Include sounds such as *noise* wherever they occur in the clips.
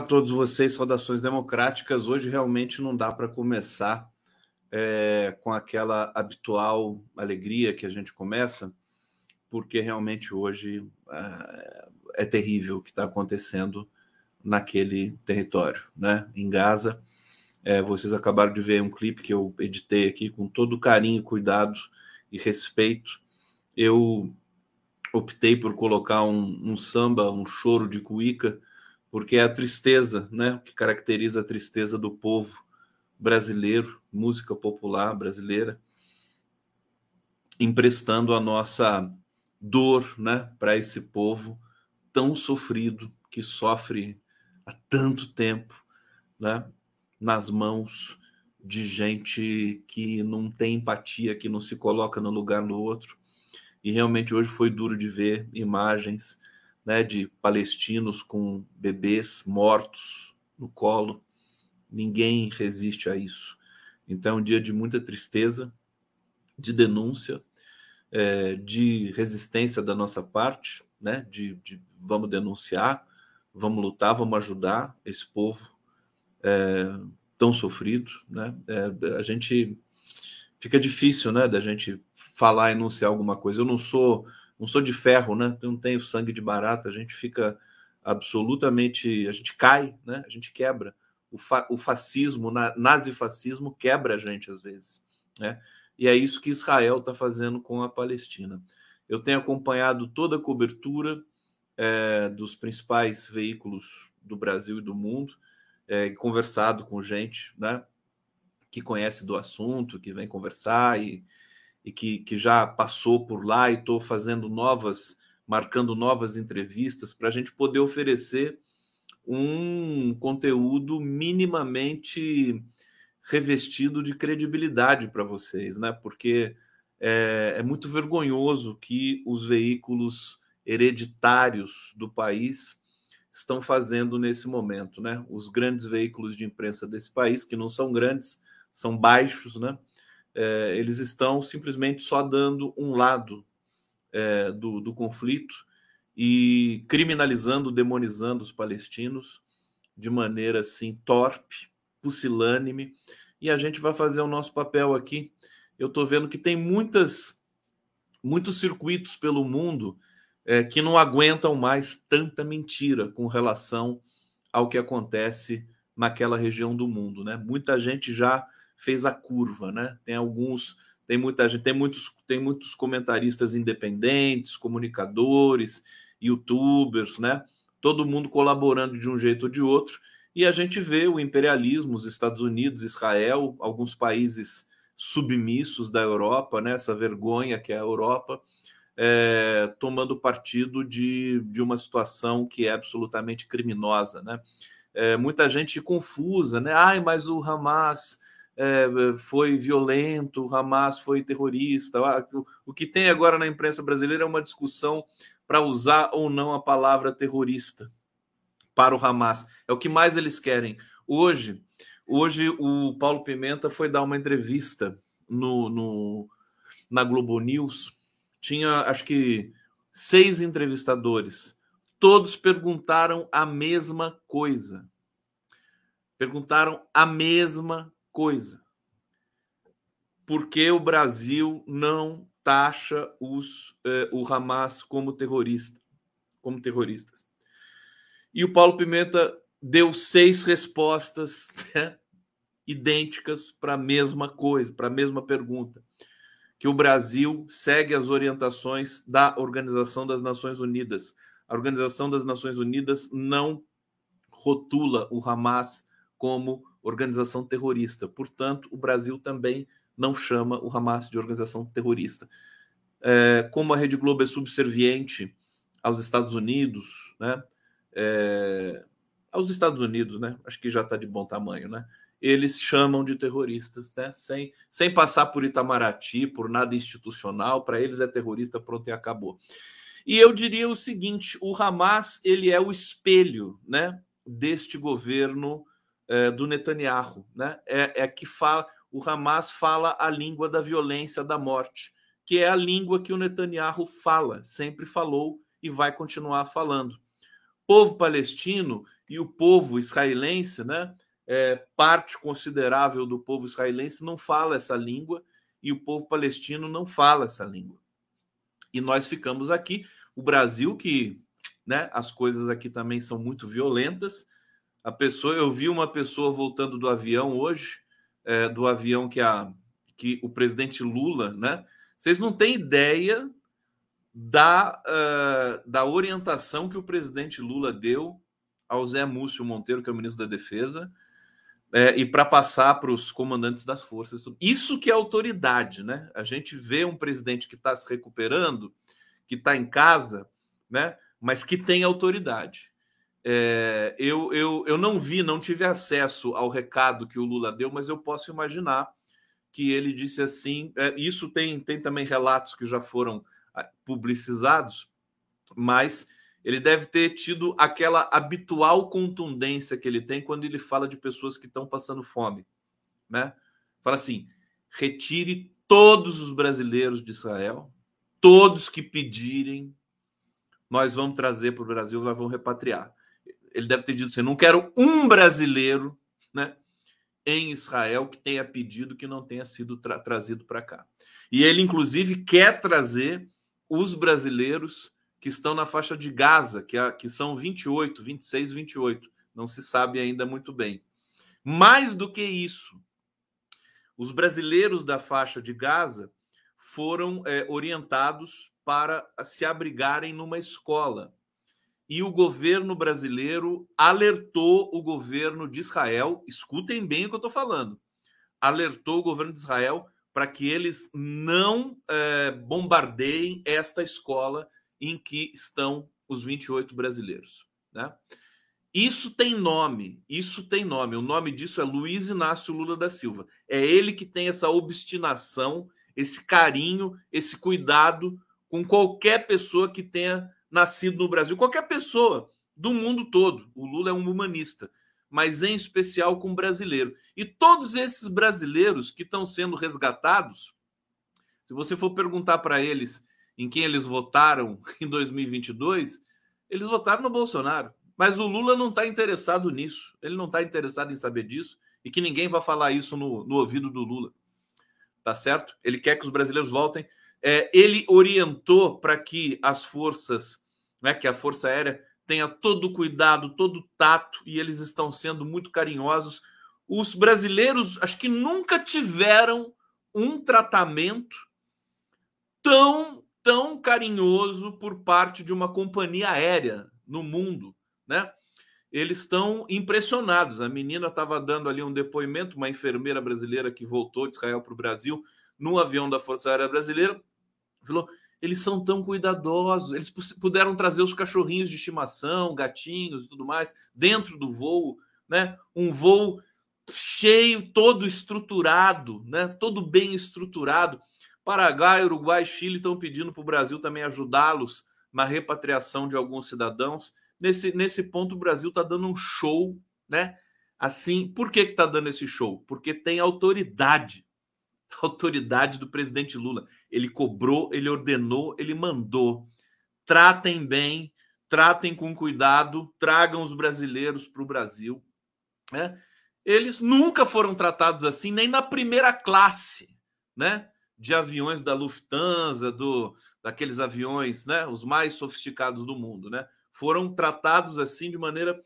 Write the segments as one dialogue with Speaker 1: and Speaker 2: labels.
Speaker 1: a todos vocês, saudações democráticas. Hoje realmente não dá para começar é, com aquela habitual alegria que a gente começa, porque realmente hoje é, é terrível o que está acontecendo naquele território, né? Em Gaza. É, vocês acabaram de ver um clipe que eu editei aqui com todo carinho, cuidado e respeito. Eu optei por colocar um, um samba, um choro de cuíca porque é a tristeza, né, que caracteriza a tristeza do povo brasileiro, música popular brasileira, emprestando a nossa dor, né, para esse povo tão sofrido que sofre há tanto tempo, né, nas mãos de gente que não tem empatia, que não se coloca no lugar do outro. E realmente hoje foi duro de ver imagens né, de palestinos com bebês mortos no colo. Ninguém resiste a isso. Então, é um dia de muita tristeza, de denúncia, é, de resistência da nossa parte, né, de, de, vamos denunciar, vamos lutar, vamos ajudar esse povo é, tão sofrido. Né? É, a gente fica difícil né, da gente falar enunciar alguma coisa. Eu não sou não sou de ferro, né? Não tenho sangue de barata, a gente fica absolutamente, a gente cai, né? A gente quebra. O, fa, o fascismo, o nazifascismo quebra a gente às vezes, né? E é isso que Israel está fazendo com a Palestina. Eu tenho acompanhado toda a cobertura é, dos principais veículos do Brasil e do mundo, é, conversado com gente, né? Que conhece do assunto, que vem conversar e, e que, que já passou por lá e estou fazendo novas, marcando novas entrevistas para a gente poder oferecer um conteúdo minimamente revestido de credibilidade para vocês, né? Porque é, é, muito vergonhoso que os veículos hereditários do país estão fazendo nesse momento, né? Os grandes veículos de imprensa desse país, que não são grandes, são baixos, né? É, eles estão simplesmente só dando um lado é, do, do conflito e criminalizando, demonizando os palestinos de maneira assim torpe, pusilânime, e a gente vai fazer o nosso papel aqui. Eu estou vendo que tem muitas, muitos circuitos pelo mundo é, que não aguentam mais tanta mentira com relação ao que acontece naquela região do mundo, né? Muita gente já fez a curva, né? Tem alguns, tem muita gente, tem muitos, tem muitos comentaristas independentes, comunicadores, youtubers, né? Todo mundo colaborando de um jeito ou de outro, e a gente vê o imperialismo, os Estados Unidos, Israel, alguns países submissos da Europa, né? Essa vergonha que é a Europa. É, tomando partido de, de uma situação que é absolutamente criminosa, né? É, muita gente confusa, né? Ai, mas o Hamas é, foi violento, o Hamas foi terrorista. O que tem agora na imprensa brasileira é uma discussão para usar ou não a palavra terrorista para o Hamas. É o que mais eles querem. Hoje, hoje o Paulo Pimenta foi dar uma entrevista no, no na Globo News. Tinha, acho que, seis entrevistadores, todos perguntaram a mesma coisa. Perguntaram a mesma coisa. Por que o Brasil não taxa os, eh, o Hamas como terrorista, como terroristas? E o Paulo Pimenta deu seis respostas né, idênticas para a mesma coisa, para a mesma pergunta. Que o Brasil segue as orientações da Organização das Nações Unidas. A Organização das Nações Unidas não rotula o Hamas como organização terrorista. Portanto, o Brasil também não chama o Hamas de organização terrorista. É, como a Rede Globo é subserviente aos Estados Unidos, né? É, aos Estados Unidos, né? Acho que já está de bom tamanho, né? Eles chamam de terroristas, né? Sem, sem passar por Itamaraty, por nada institucional, para eles é terrorista, pronto e acabou. E eu diria o seguinte: o Hamas ele é o espelho, né? Deste governo é, do Netanyahu, né? É, é que fala, o Hamas fala a língua da violência, da morte, que é a língua que o Netanyahu fala, sempre falou e vai continuar falando povo palestino e o povo israelense, né? É, parte considerável do povo israelense não fala essa língua e o povo palestino não fala essa língua. E nós ficamos aqui, o Brasil que, né? As coisas aqui também são muito violentas. A pessoa, eu vi uma pessoa voltando do avião hoje, é, do avião que a que o presidente Lula, né? Vocês não têm ideia da, uh, da orientação que o presidente Lula deu ao Zé Múcio Monteiro, que é o ministro da Defesa, é, e para passar para os comandantes das forças. Isso que é autoridade, né? A gente vê um presidente que está se recuperando, que está em casa, né? Mas que tem autoridade. É, eu, eu, eu não vi, não tive acesso ao recado que o Lula deu, mas eu posso imaginar que ele disse assim. É, isso tem, tem também relatos que já foram publicizados, mas ele deve ter tido aquela habitual contundência que ele tem quando ele fala de pessoas que estão passando fome, né? Fala assim: retire todos os brasileiros de Israel, todos que pedirem, nós vamos trazer para o Brasil, nós vamos repatriar. Ele deve ter dito assim: não quero um brasileiro, né? Em Israel que tenha pedido que não tenha sido tra trazido para cá. E ele, inclusive, quer trazer os brasileiros que estão na faixa de Gaza, que, é, que são 28, 26, 28. Não se sabe ainda muito bem. Mais do que isso, os brasileiros da faixa de Gaza foram é, orientados para se abrigarem numa escola. E o governo brasileiro alertou o governo de Israel, escutem bem o que eu estou falando, alertou o governo de Israel para que eles não é, bombardeiem esta escola em que estão os 28 brasileiros. Né? Isso tem nome, isso tem nome. O nome disso é Luiz Inácio Lula da Silva. É ele que tem essa obstinação, esse carinho, esse cuidado com qualquer pessoa que tenha nascido no Brasil, qualquer pessoa do mundo todo. O Lula é um humanista mas em especial com brasileiro. E todos esses brasileiros que estão sendo resgatados, se você for perguntar para eles em quem eles votaram *laughs* em 2022, eles votaram no Bolsonaro. Mas o Lula não está interessado nisso. Ele não está interessado em saber disso e que ninguém vai falar isso no, no ouvido do Lula. Tá certo? Ele quer que os brasileiros voltem. É, ele orientou para que as forças, né, que a Força Aérea tenha todo o cuidado, todo o tato, e eles estão sendo muito carinhosos. Os brasileiros, acho que nunca tiveram um tratamento tão, tão carinhoso por parte de uma companhia aérea no mundo, né? Eles estão impressionados. A menina estava dando ali um depoimento, uma enfermeira brasileira que voltou de Israel para o Brasil, num avião da Força Aérea Brasileira, falou: eles são tão cuidadosos. Eles puderam trazer os cachorrinhos de estimação, gatinhos e tudo mais, dentro do voo, né? Um voo cheio, todo estruturado, né? Todo bem estruturado. Paraguai, Uruguai, Chile estão pedindo para o Brasil também ajudá-los na repatriação de alguns cidadãos. Nesse, nesse ponto, o Brasil está dando um show, né? Assim, por que está dando esse show? Porque tem autoridade *laughs* autoridade do presidente Lula. Ele cobrou, ele ordenou, ele mandou. Tratem bem tratem com cuidado, tragam os brasileiros para o Brasil. Né? Eles nunca foram tratados assim, nem na primeira classe, né? De aviões da Lufthansa, do, daqueles aviões, né? Os mais sofisticados do mundo, né? Foram tratados assim de maneira.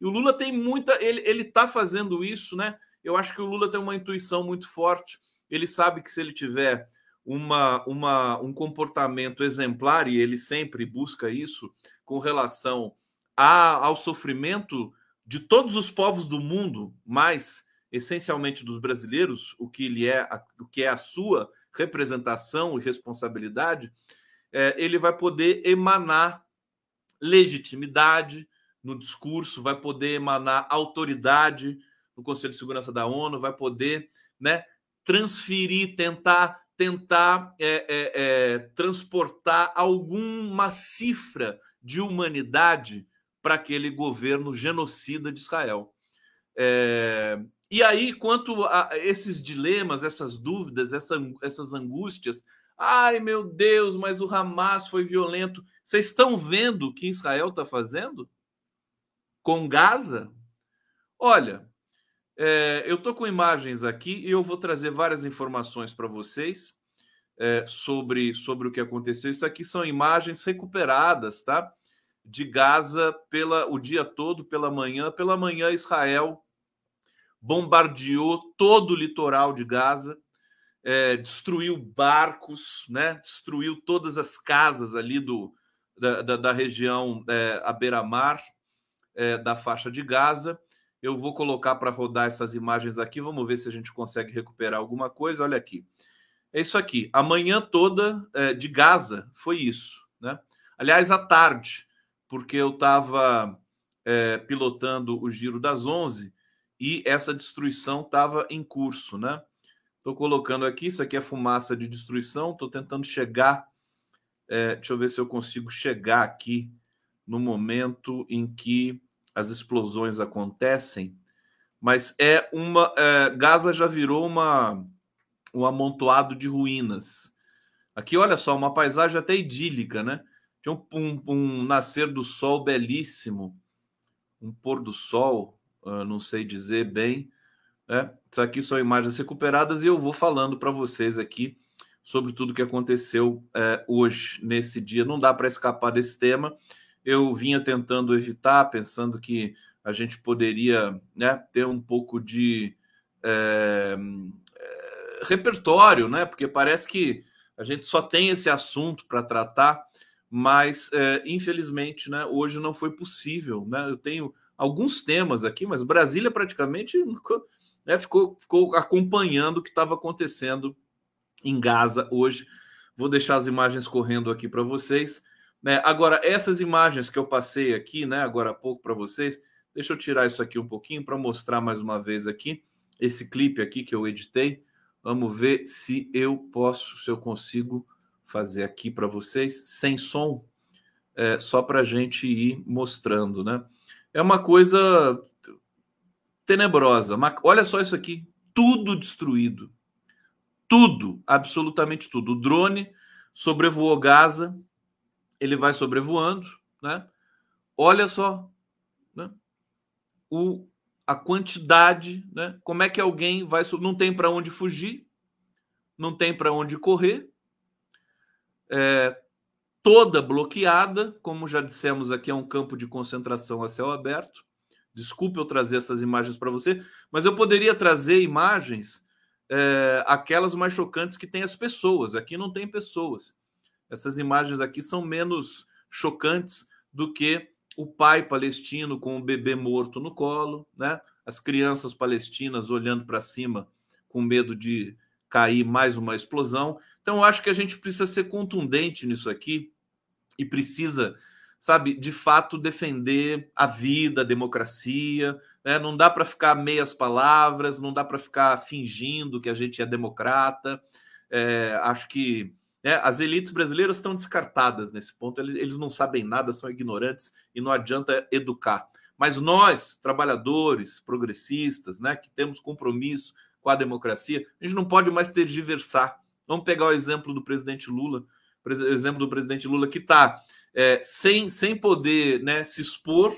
Speaker 1: E o Lula tem muita. Ele, ele tá fazendo isso, né? Eu acho que o Lula tem uma intuição muito forte. Ele sabe que se ele tiver uma, uma, um comportamento exemplar, e ele sempre busca isso, com relação a, ao sofrimento de todos os povos do mundo, mas essencialmente dos brasileiros, o que ele é, o que é a sua representação e responsabilidade, é, ele vai poder emanar legitimidade no discurso, vai poder emanar autoridade no Conselho de Segurança da ONU, vai poder, né, transferir, tentar tentar é, é, é, transportar alguma cifra de humanidade para aquele governo genocida de Israel. É, e aí, quanto a esses dilemas, essas dúvidas, essa, essas angústias, ai meu Deus, mas o Hamas foi violento. Vocês estão vendo o que Israel está fazendo com Gaza? Olha, é, eu estou com imagens aqui e eu vou trazer várias informações para vocês é, sobre, sobre o que aconteceu. Isso aqui são imagens recuperadas, tá? De Gaza pela o dia todo, pela manhã. Pela manhã, Israel bombardeou todo o litoral de Gaza, é, destruiu barcos, né? Destruiu todas as casas ali do, da, da, da região é, à beira-mar é, da faixa de Gaza eu vou colocar para rodar essas imagens aqui. Vamos ver se a gente consegue recuperar alguma coisa. Olha aqui. É isso aqui. A manhã toda é, de Gaza foi isso. Né? Aliás, à tarde, porque eu estava é, pilotando o Giro das 11 e essa destruição estava em curso. Né? Estou colocando aqui. Isso aqui é fumaça de destruição. Estou tentando chegar. É, deixa eu ver se eu consigo chegar aqui no momento em que as explosões acontecem, mas é uma. É, Gaza já virou uma, um amontoado de ruínas. Aqui, olha só, uma paisagem até idílica, né? Tinha um, um, um nascer do sol belíssimo, um pôr do sol, uh, não sei dizer bem. Né? Isso aqui são imagens recuperadas e eu vou falando para vocês aqui sobre tudo que aconteceu uh, hoje, nesse dia. Não dá para escapar desse tema eu vinha tentando evitar, pensando que a gente poderia né, ter um pouco de é, é, repertório, né? Porque parece que a gente só tem esse assunto para tratar, mas é, infelizmente, né, hoje não foi possível. Né? Eu tenho alguns temas aqui, mas Brasília praticamente né, ficou, ficou acompanhando o que estava acontecendo em Gaza hoje. Vou deixar as imagens correndo aqui para vocês. Né? Agora, essas imagens que eu passei aqui, né, agora há pouco para vocês, deixa eu tirar isso aqui um pouquinho para mostrar mais uma vez aqui esse clipe aqui que eu editei. Vamos ver se eu posso, se eu consigo fazer aqui para vocês sem som, é, só para a gente ir mostrando, né? É uma coisa tenebrosa. Olha só isso aqui, tudo destruído, tudo, absolutamente tudo. O drone sobrevoou Gaza, ele vai sobrevoando, né? Olha só, né? O, a quantidade, né? Como é que alguém vai não tem para onde fugir, não tem para onde correr, é, toda bloqueada, como já dissemos aqui é um campo de concentração a céu aberto. Desculpe eu trazer essas imagens para você, mas eu poderia trazer imagens é, aquelas mais chocantes que tem as pessoas. Aqui não tem pessoas. Essas imagens aqui são menos chocantes do que o pai palestino com o bebê morto no colo, né? As crianças palestinas olhando para cima com medo de cair mais uma explosão. Então, acho que a gente precisa ser contundente nisso aqui e precisa, sabe, de fato defender a vida, a democracia. Né? Não dá para ficar meias palavras, não dá para ficar fingindo que a gente é democrata. É, acho que né? As elites brasileiras estão descartadas nesse ponto, eles, eles não sabem nada, são ignorantes e não adianta educar. Mas nós, trabalhadores, progressistas, né, que temos compromisso com a democracia, a gente não pode mais tergiversar. Vamos pegar o exemplo do presidente Lula. O exemplo do presidente Lula, que está é, sem, sem poder né, se expor,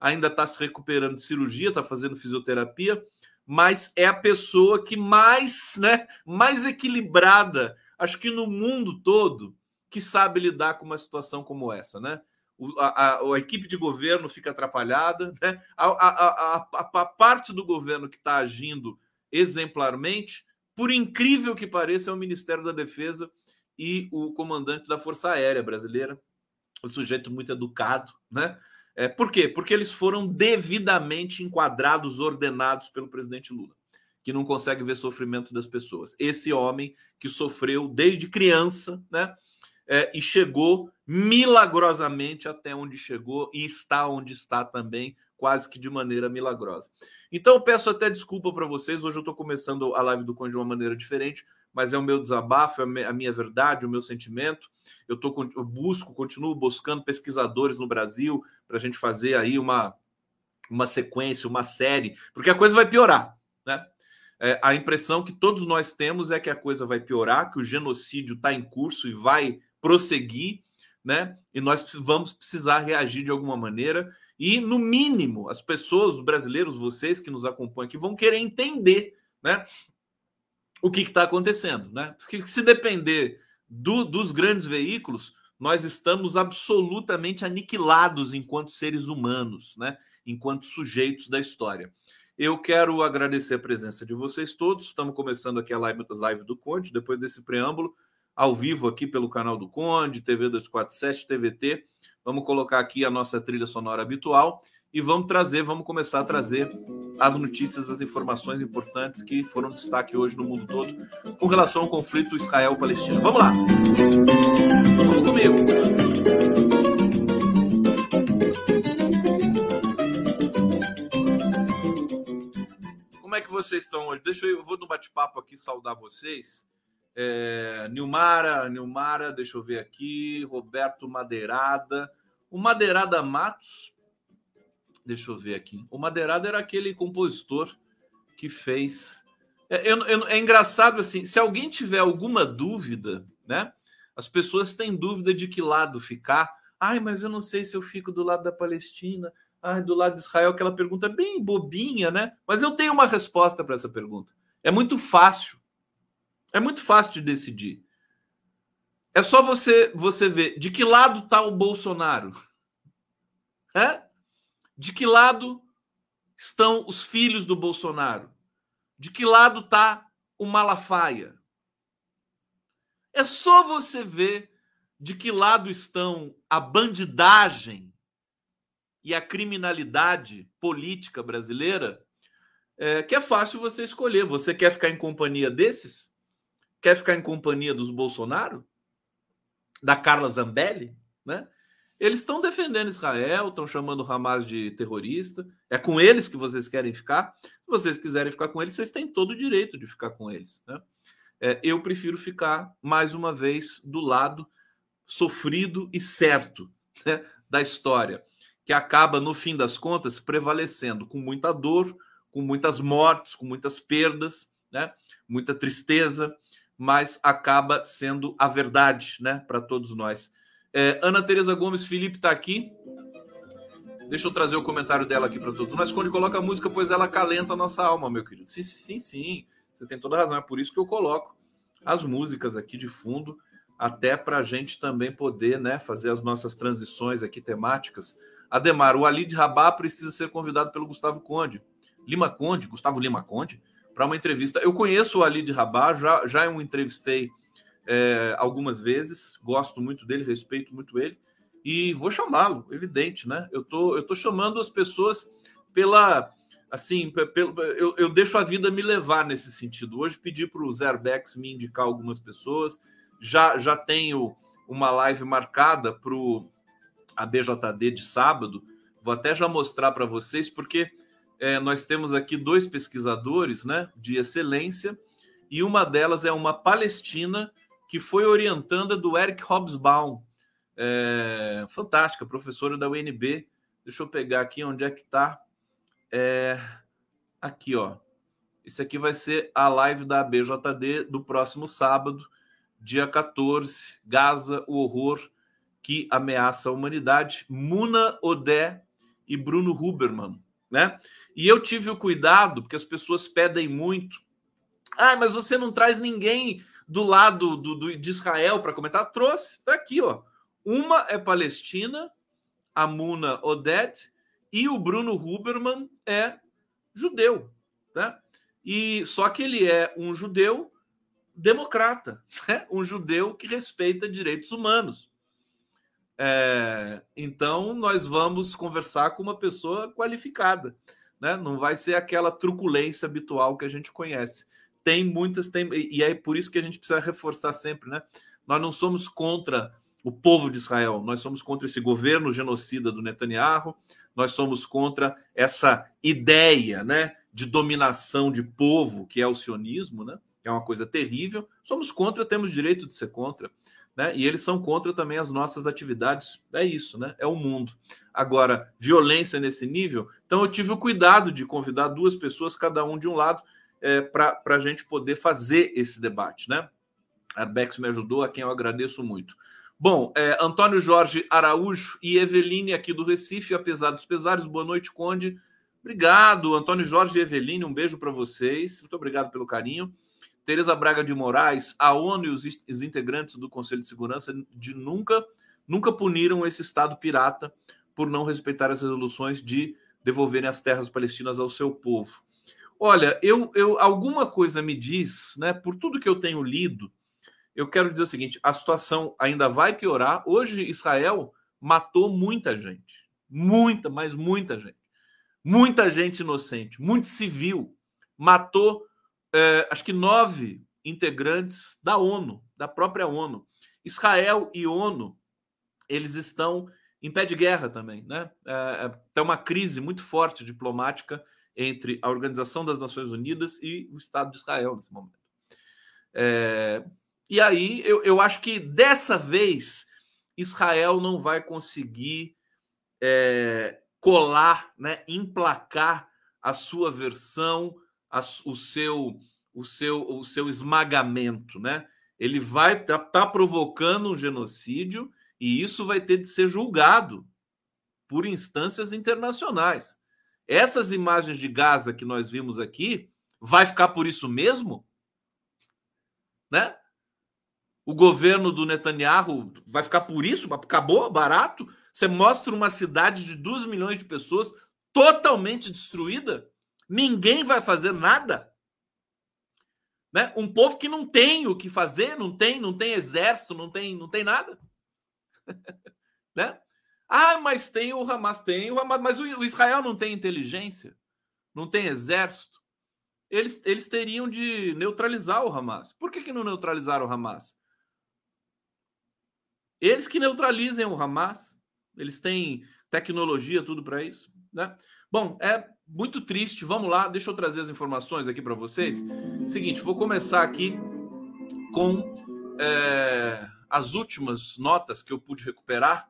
Speaker 1: ainda está se recuperando de cirurgia, está fazendo fisioterapia, mas é a pessoa que mais, né, mais equilibrada, acho que no mundo todo, que sabe lidar com uma situação como essa, né? O, a, a, a, equipe de governo fica atrapalhada, *laughs* né? a, a, parte do governo que está agindo exemplarmente, por incrível que pareça, é o Ministério da Defesa e o comandante da Força Aérea Brasileira, um sujeito muito educado, né? É, por quê? Porque eles foram devidamente enquadrados, ordenados pelo presidente Lula, que não consegue ver sofrimento das pessoas. Esse homem que sofreu desde criança, né? É, e chegou milagrosamente até onde chegou e está onde está também, quase que de maneira milagrosa. Então eu peço até desculpa para vocês. Hoje eu estou começando a live do Conde de uma maneira diferente, mas é o meu desabafo, é a minha verdade, o meu sentimento. Eu, tô, eu busco, continuo buscando pesquisadores no Brasil para a gente fazer aí uma, uma sequência, uma série, porque a coisa vai piorar? É, a impressão que todos nós temos é que a coisa vai piorar, que o genocídio está em curso e vai prosseguir, né? E nós vamos precisar reagir de alguma maneira. E, no mínimo, as pessoas, os brasileiros, vocês que nos acompanham aqui, vão querer entender, né? o que está acontecendo, né? Porque se depender do, dos grandes veículos, nós estamos absolutamente aniquilados enquanto seres humanos, né? Enquanto sujeitos da história. Eu quero agradecer a presença de vocês todos. Estamos começando aqui a live, live do Conde, depois desse preâmbulo, ao vivo aqui pelo canal do Conde, TV 247, TVT. Vamos colocar aqui a nossa trilha sonora habitual e vamos trazer, vamos começar a trazer as notícias, as informações importantes que foram destaque hoje no mundo todo com relação ao conflito Israel-Palestina. Vamos lá! Vamos comigo! Vocês estão hoje? Deixa eu, eu vou no bate-papo aqui saudar vocês. É, Nilmara, Nilmara, deixa eu ver aqui, Roberto Madeirada. O Madeirada Matos Deixa eu ver aqui. O Madeirado era aquele compositor que fez. É, eu, eu, é engraçado assim, se alguém tiver alguma dúvida, né? As pessoas têm dúvida de que lado ficar. Ai, mas eu não sei se eu fico do lado da Palestina, ai, do lado de Israel. Aquela pergunta bem bobinha, né? Mas eu tenho uma resposta para essa pergunta. É muito fácil. É muito fácil de decidir. É só você você ver de que lado está o Bolsonaro. É? De que lado estão os filhos do Bolsonaro? De que lado está o Malafaia? É só você ver de que lado estão a bandidagem e a criminalidade política brasileira, é, que é fácil você escolher. Você quer ficar em companhia desses? Quer ficar em companhia dos Bolsonaro? Da Carla Zambelli? Né? Eles estão defendendo Israel, estão chamando o Hamas de terrorista. É com eles que vocês querem ficar. Se vocês quiserem ficar com eles, vocês têm todo o direito de ficar com eles. Né? É, eu prefiro ficar, mais uma vez, do lado sofrido e certo né, da história, que acaba, no fim das contas, prevalecendo com muita dor, com muitas mortes, com muitas perdas, né, muita tristeza, mas acaba sendo a verdade né, para todos nós. É, Ana Tereza Gomes Felipe está aqui. Deixa eu trazer o comentário dela aqui para todo mundo. Mas quando coloca a música, pois ela calenta a nossa alma, meu querido. Sim, sim, sim. Você tem toda razão. É por isso que eu coloco as músicas aqui de fundo, até para a gente também poder né, fazer as nossas transições aqui temáticas. Ademar, o Ali de Rabá precisa ser convidado pelo Gustavo Conde. Lima Conde, Gustavo Lima Conde, para uma entrevista. Eu conheço o Ali de Rabá, já, já eu entrevistei é, algumas vezes, gosto muito dele, respeito muito ele, e vou chamá-lo, evidente, né? Eu tô, eu tô chamando as pessoas pela. Assim, pelo, eu, eu deixo a vida me levar nesse sentido. Hoje pedi para o Zerbex me indicar algumas pessoas, já, já tenho uma live marcada para a BJD de sábado, vou até já mostrar para vocês, porque é, nós temos aqui dois pesquisadores né, de excelência, e uma delas é uma palestina que foi orientanda do Eric Hobsbawm. É, fantástica, professora da UNB. Deixa eu pegar aqui onde é que está. É, aqui, ó. Esse aqui vai ser a live da BJD do próximo sábado, dia 14, Gaza, o horror que ameaça a humanidade. Muna Odé e Bruno Huberman, né? E eu tive o cuidado, porque as pessoas pedem muito. Ah, mas você não traz ninguém do lado do, do de Israel para comentar? Trouxe, tá aqui, ó. Uma é Palestina, a Muna Odete, e o Bruno Huberman é judeu, né? E só que ele é um judeu democrata, *laughs* né? um judeu que respeita direitos humanos. É, então nós vamos conversar com uma pessoa qualificada, né? Não vai ser aquela truculência habitual que a gente conhece. Tem muitas, tem, e é por isso que a gente precisa reforçar sempre, né? Nós não somos contra o povo de Israel, nós somos contra esse governo genocida do Netanyahu, nós somos contra essa ideia, né, de dominação de povo que é o sionismo, né? É uma coisa terrível. Somos contra, temos direito de ser contra né? E eles são contra também as nossas atividades. É isso, né? É o mundo. Agora, violência nesse nível. Então, eu tive o cuidado de convidar duas pessoas, cada um de um lado, é, para a gente poder fazer esse debate, né? Arbex me ajudou, a quem eu agradeço muito. Bom, é, Antônio Jorge Araújo e Eveline aqui do Recife, apesar dos pesares, boa noite, Conde. Obrigado, Antônio Jorge e Eveline, um beijo para vocês. Muito obrigado pelo carinho. Tereza Braga de Moraes, a ONU e os, integrantes do Conselho de Segurança de nunca, nunca puniram esse Estado pirata por não respeitar as resoluções de devolverem as terras palestinas ao seu povo. Olha, eu, eu alguma coisa me diz, né? Por tudo que eu tenho lido, eu quero dizer o seguinte: a situação ainda vai piorar. Hoje, Israel matou muita gente, muita, mas muita gente, muita gente inocente, muito civil, matou é, acho que nove integrantes da ONU, da própria ONU. Israel e ONU, eles estão em pé de guerra também, né? É, tem uma crise muito forte diplomática entre a Organização das Nações Unidas e o Estado de Israel nesse momento. É, e aí eu, eu acho que dessa vez Israel não vai conseguir é, colar, né, emplacar a sua versão a, o seu o seu o seu esmagamento, né? Ele vai tá, tá provocando um genocídio e isso vai ter de ser julgado por instâncias internacionais. Essas imagens de Gaza que nós vimos aqui, vai ficar por isso mesmo? Né? O governo do Netanyahu vai ficar por isso? Acabou barato? Você mostra uma cidade de 2 milhões de pessoas totalmente destruída? Ninguém vai fazer nada. Né? Um povo que não tem o que fazer, não tem, não tem exército, não tem, não tem nada. *laughs* né? Ah, mas tem o Hamas, tem o Hamas, mas o Israel não tem inteligência, não tem exército. Eles, eles teriam de neutralizar o Hamas. Por que, que não neutralizaram o Hamas? Eles que neutralizem o Hamas. Eles têm tecnologia, tudo para isso. Né? Bom, é muito triste. Vamos lá, deixa eu trazer as informações aqui para vocês. Seguinte, vou começar aqui com é, as últimas notas que eu pude recuperar.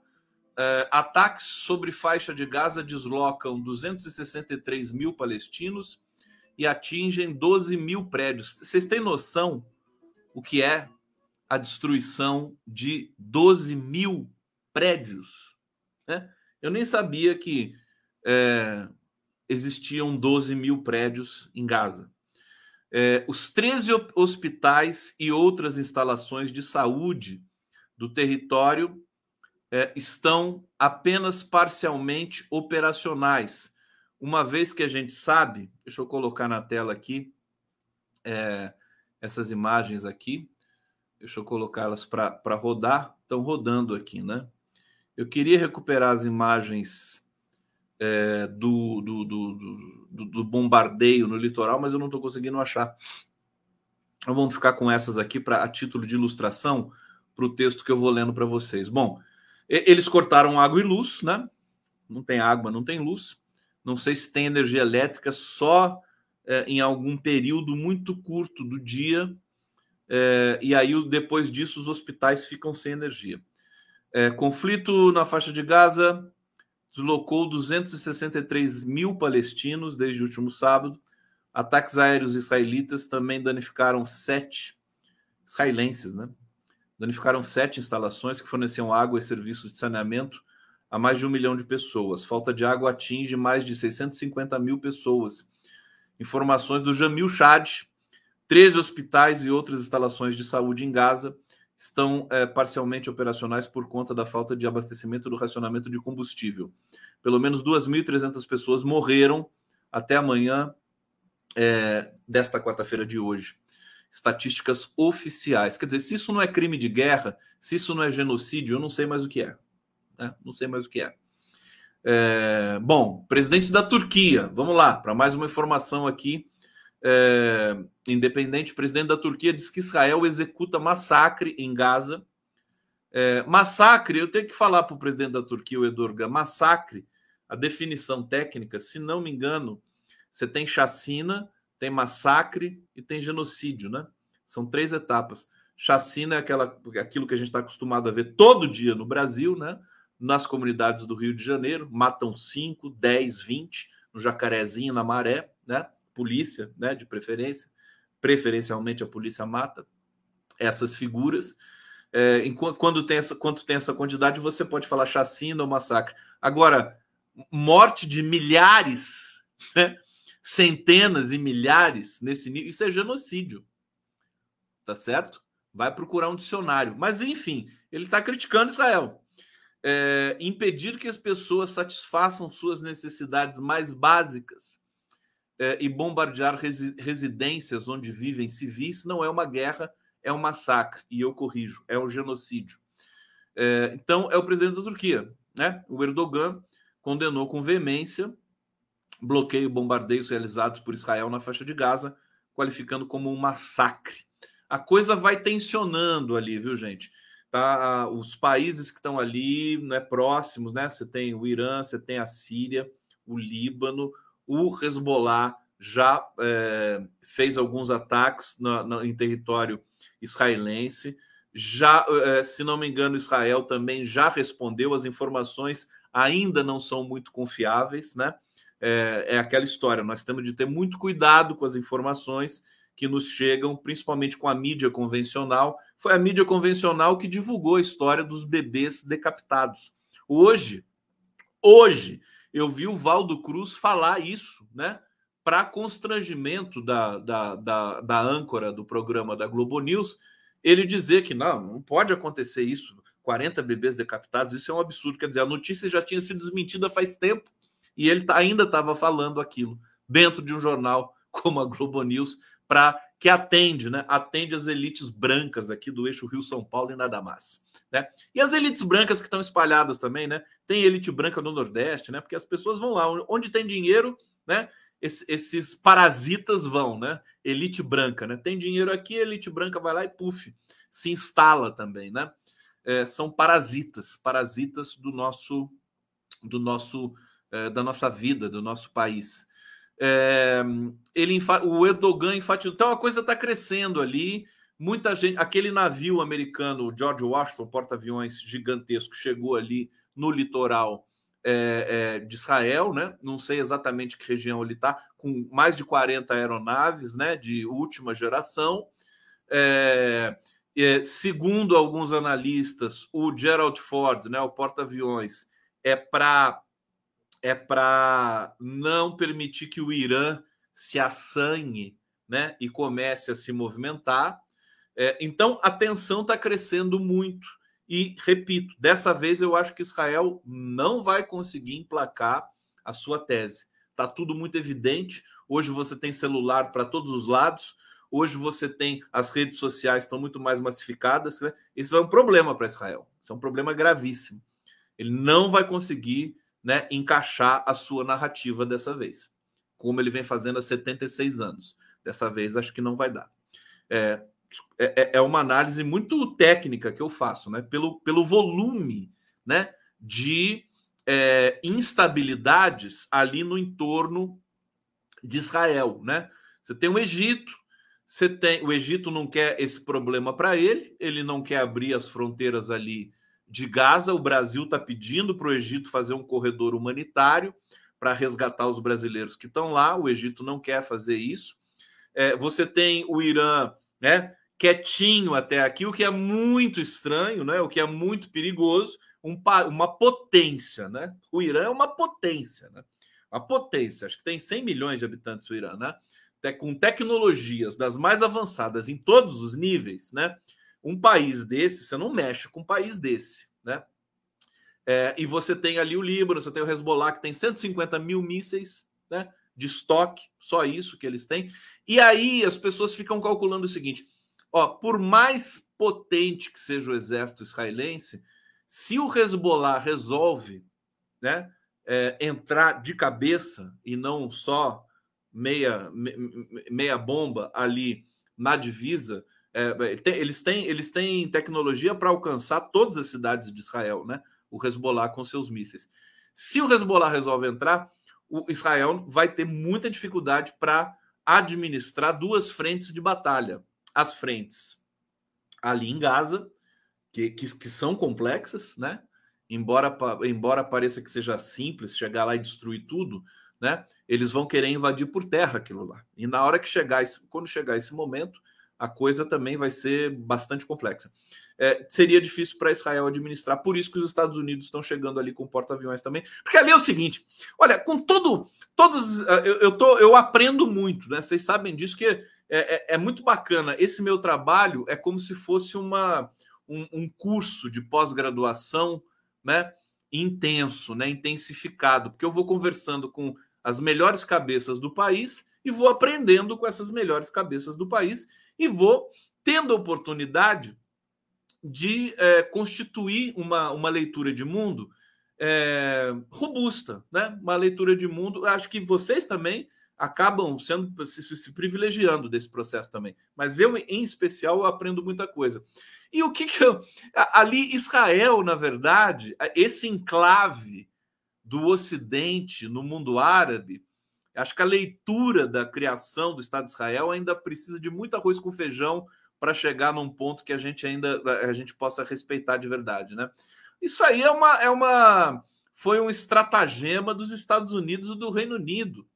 Speaker 1: É, ataques sobre faixa de Gaza deslocam 263 mil palestinos e atingem 12 mil prédios. Vocês têm noção o que é a destruição de 12 mil prédios? Né? Eu nem sabia que é, existiam 12 mil prédios em Gaza. É, os 13 hospitais e outras instalações de saúde do território é, estão apenas parcialmente operacionais, uma vez que a gente sabe, deixa eu colocar na tela aqui é, essas imagens aqui, deixa eu colocá-las para rodar, estão rodando aqui, né? Eu queria recuperar as imagens é, do, do, do, do, bombardeio no litoral, mas eu não estou conseguindo achar. Então vamos ficar com essas aqui para a título de ilustração para o texto que eu vou lendo para vocês. Bom, eles cortaram água e luz, né? Não tem água, não tem luz. Não sei se tem energia elétrica só é, em algum período muito curto do dia. É, e aí, depois disso, os hospitais ficam sem energia. É, conflito na faixa de Gaza deslocou 263 mil palestinos desde o último sábado. Ataques aéreos israelitas também danificaram sete israelenses, né? danificaram sete instalações que forneciam água e serviços de saneamento a mais de um milhão de pessoas. Falta de água atinge mais de 650 mil pessoas. Informações do Jamil Chad. 13 hospitais e outras instalações de saúde em Gaza estão é, parcialmente operacionais por conta da falta de abastecimento do racionamento de combustível. Pelo menos 2.300 pessoas morreram até amanhã é, desta quarta-feira de hoje. Estatísticas oficiais. Quer dizer, se isso não é crime de guerra, se isso não é genocídio, eu não sei mais o que é. Né? Não sei mais o que é. é. Bom, presidente da Turquia, vamos lá, para mais uma informação aqui. É, independente, o presidente da Turquia diz que Israel executa massacre em Gaza. É, massacre, eu tenho que falar para o presidente da Turquia, o Erdogan, massacre, a definição técnica, se não me engano, você tem chacina, tem massacre e tem genocídio, né? São três etapas. Chacina é aquela, aquilo que a gente está acostumado a ver todo dia no Brasil, né? nas comunidades do Rio de Janeiro, matam 5, 10, 20 no Jacarezinho, na Maré, né? Polícia, né, de preferência, preferencialmente a polícia mata essas figuras. É, quando, tem essa, quando tem essa quantidade, você pode falar chacina ou massacre. Agora, morte de milhares, né? centenas e milhares nesse nível, isso é genocídio. Tá certo? Vai procurar um dicionário. Mas, enfim, ele está criticando Israel é, impedir que as pessoas satisfaçam suas necessidades mais básicas é, e bombardear resi residências onde vivem civis não é uma guerra, é um massacre. E eu corrijo, é um genocídio. É, então, é o presidente da Turquia, né? O Erdogan condenou com veemência bloqueio e bombardeios realizados por Israel na faixa de Gaza, qualificando como um massacre. A coisa vai tensionando ali, viu, gente? tá? Os países que estão ali, né, próximos, né? Você tem o Irã, você tem a Síria, o Líbano, o Hezbollah já é, fez alguns ataques na, em território israelense. Já, é, se não me engano, Israel também já respondeu. As informações ainda não são muito confiáveis, né? É, é aquela história. Nós temos de ter muito cuidado com as informações que nos chegam, principalmente com a mídia convencional. Foi a mídia convencional que divulgou a história dos bebês decapitados. Hoje, hoje, eu vi o Valdo Cruz falar isso, né? Para constrangimento da, da, da, da âncora do programa da Globo News, ele dizer que não, não pode acontecer isso. 40 bebês decapitados, isso é um absurdo. Quer dizer, a notícia já tinha sido desmentida faz tempo e ele ainda estava falando aquilo dentro de um jornal como a Globo News, para que atende, né? Atende as elites brancas aqui do eixo Rio-São Paulo e nada mais, né? E as elites brancas que estão espalhadas também, né? Tem elite branca no Nordeste, né? Porque as pessoas vão lá onde tem dinheiro, né? esses parasitas vão, né? Elite branca, né? Tem dinheiro aqui, elite branca vai lá e puf, se instala também, né? É, são parasitas, parasitas do nosso, do nosso, é, da nossa vida, do nosso país. É, ele, o Erdogan enfatizou. Então a coisa está crescendo ali. Muita gente. Aquele navio americano, o George Washington, porta-aviões gigantesco, chegou ali no litoral é, é, de Israel, né? Não sei exatamente que região ele está, com mais de 40 aeronaves, né? De última geração. É, segundo alguns analistas, o Gerald Ford, né? O porta-aviões, é para é para não permitir que o Irã se assanhe né, e comece a se movimentar. É, então, a tensão está crescendo muito. E, repito, dessa vez eu acho que Israel não vai conseguir emplacar a sua tese. Está tudo muito evidente. Hoje você tem celular para todos os lados. Hoje você tem as redes sociais estão muito mais massificadas. Né? Isso é um problema para Israel. Isso é um problema gravíssimo. Ele não vai conseguir né, encaixar a sua narrativa dessa vez, como ele vem fazendo há 76 anos. Dessa vez, acho que não vai dar. É, é, é uma análise muito técnica que eu faço, né, pelo, pelo volume né, de é, instabilidades ali no entorno de Israel. Né? Você tem o Egito, você tem o Egito não quer esse problema para ele, ele não quer abrir as fronteiras ali de Gaza. O Brasil está pedindo para o Egito fazer um corredor humanitário para resgatar os brasileiros que estão lá. O Egito não quer fazer isso. É, você tem o Irã, né, quietinho até aqui, o que é muito estranho, né? o que é muito perigoso, um, uma potência. Né? O Irã é uma potência. Né? Uma potência, acho que tem 100 milhões de habitantes o Irã, né? com tecnologias das mais avançadas em todos os níveis, né? Um país desse, você não mexe com um país desse, né? É, e você tem ali o Líbano, você tem o Hezbollah, que tem 150 mil mísseis né, de estoque, só isso que eles têm. E aí as pessoas ficam calculando o seguinte: ó, por mais potente que seja o exército israelense, se o Hezbollah resolve né, é, entrar de cabeça e não só meia, meia bomba ali na divisa, é, eles, têm, eles têm tecnologia para alcançar todas as cidades de Israel, né? O Hezbollah com seus mísseis. Se o Hezbollah resolve entrar, o Israel vai ter muita dificuldade para administrar duas frentes de batalha. As frentes ali em Gaza, que, que, que são complexas, né? Embora, embora pareça que seja simples chegar lá e destruir tudo, né? Eles vão querer invadir por terra aquilo lá. E na hora que chegar, quando chegar esse momento, a coisa também vai ser bastante complexa. É, seria difícil para Israel administrar, por isso que os Estados Unidos estão chegando ali com porta-aviões também. Porque ali é o seguinte: olha, com todo. Todos. Eu, eu, tô, eu aprendo muito, né? Vocês sabem disso, que é, é, é muito bacana. Esse meu trabalho é como se fosse uma, um, um curso de pós-graduação, né? Intenso, né? Intensificado, porque eu vou conversando com as melhores cabeças do país e vou aprendendo com essas melhores cabeças do país e vou tendo a oportunidade de é, constituir uma, uma leitura de mundo é, robusta, né? Uma leitura de mundo. Acho que vocês também acabam sendo se, se, privilegiando desse processo também. Mas eu, em especial, aprendo muita coisa. E o que, que eu, ali Israel, na verdade, esse enclave do Ocidente no mundo árabe, acho que a leitura da criação do Estado de Israel ainda precisa de muito arroz com feijão para chegar num ponto que a gente ainda a gente possa respeitar de verdade, né? Isso aí é uma é uma foi um estratagema dos Estados Unidos e do Reino Unido,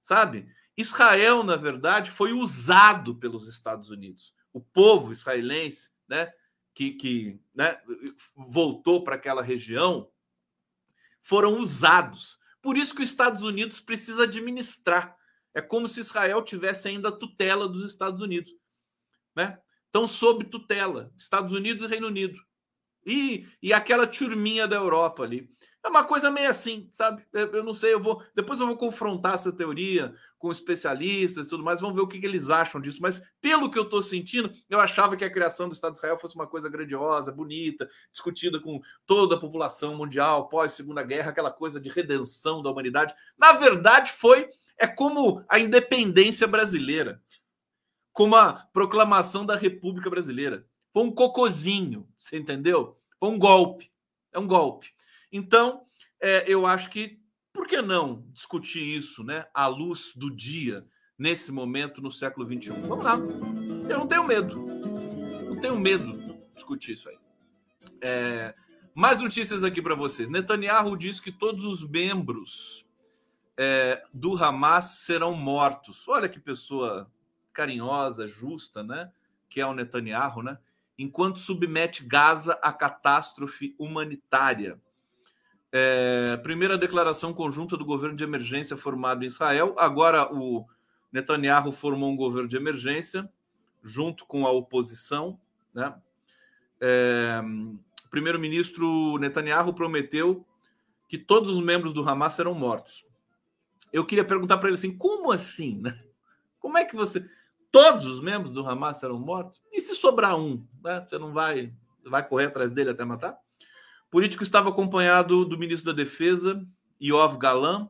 Speaker 1: sabe? Israel, na verdade, foi usado pelos Estados Unidos. O povo israelense, né, que, que né, voltou para aquela região, foram usados. Por isso que os Estados Unidos precisa administrar. É como se Israel tivesse ainda a tutela dos Estados Unidos. Né? Estão sob tutela, Estados Unidos e Reino Unido. E, e aquela turminha da Europa ali. É uma coisa meio assim, sabe? Eu não sei, eu vou. Depois eu vou confrontar essa teoria com especialistas e tudo mais, vamos ver o que, que eles acham disso. Mas, pelo que eu estou sentindo, eu achava que a criação do Estado de Israel fosse uma coisa grandiosa, bonita, discutida com toda a população mundial, pós-segunda guerra, aquela coisa de redenção da humanidade. Na verdade, foi. É como a independência brasileira, como a proclamação da República Brasileira. Foi um cocozinho, você entendeu? Foi um golpe. É um golpe. Então, é, eu acho que por que não discutir isso, né, à luz do dia, nesse momento, no século XXI? Vamos lá. Eu não tenho medo. Não tenho medo de discutir isso aí. É, mais notícias aqui para vocês. Netanyahu diz que todos os membros é, do Hamas serão mortos. Olha que pessoa carinhosa, justa, né? Que é o Netanyahu, né? Enquanto submete Gaza à catástrofe humanitária. É, primeira declaração conjunta do governo de emergência formado em Israel. Agora o Netanyahu formou um governo de emergência junto com a oposição. Né? É, primeiro-ministro Netanyahu prometeu que todos os membros do Hamas serão mortos. Eu queria perguntar para ele assim: como assim? Né? Como é que você. Todos os membros do Hamas serão mortos? E se sobrar um? Né? Você não vai, vai correr atrás dele até matar? Político estava acompanhado do ministro da Defesa, Iov Galan,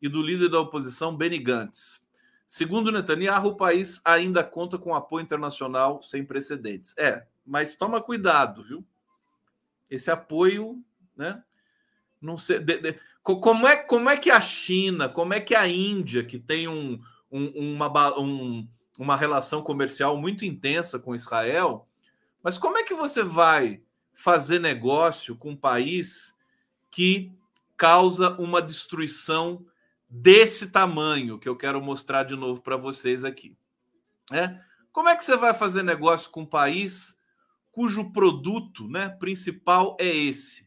Speaker 1: e do líder da oposição, Benny Gantz. Segundo Netanyahu, o país ainda conta com apoio internacional sem precedentes. É, mas toma cuidado, viu? Esse apoio, né? Não sei. De, de, como, é, como é que a China, como é que a Índia, que tem um, um, uma, um, uma relação comercial muito intensa com Israel, mas como é que você vai fazer negócio com um país que causa uma destruição desse tamanho que eu quero mostrar de novo para vocês aqui. É? Como é que você vai fazer negócio com um país cujo produto né, principal é esse?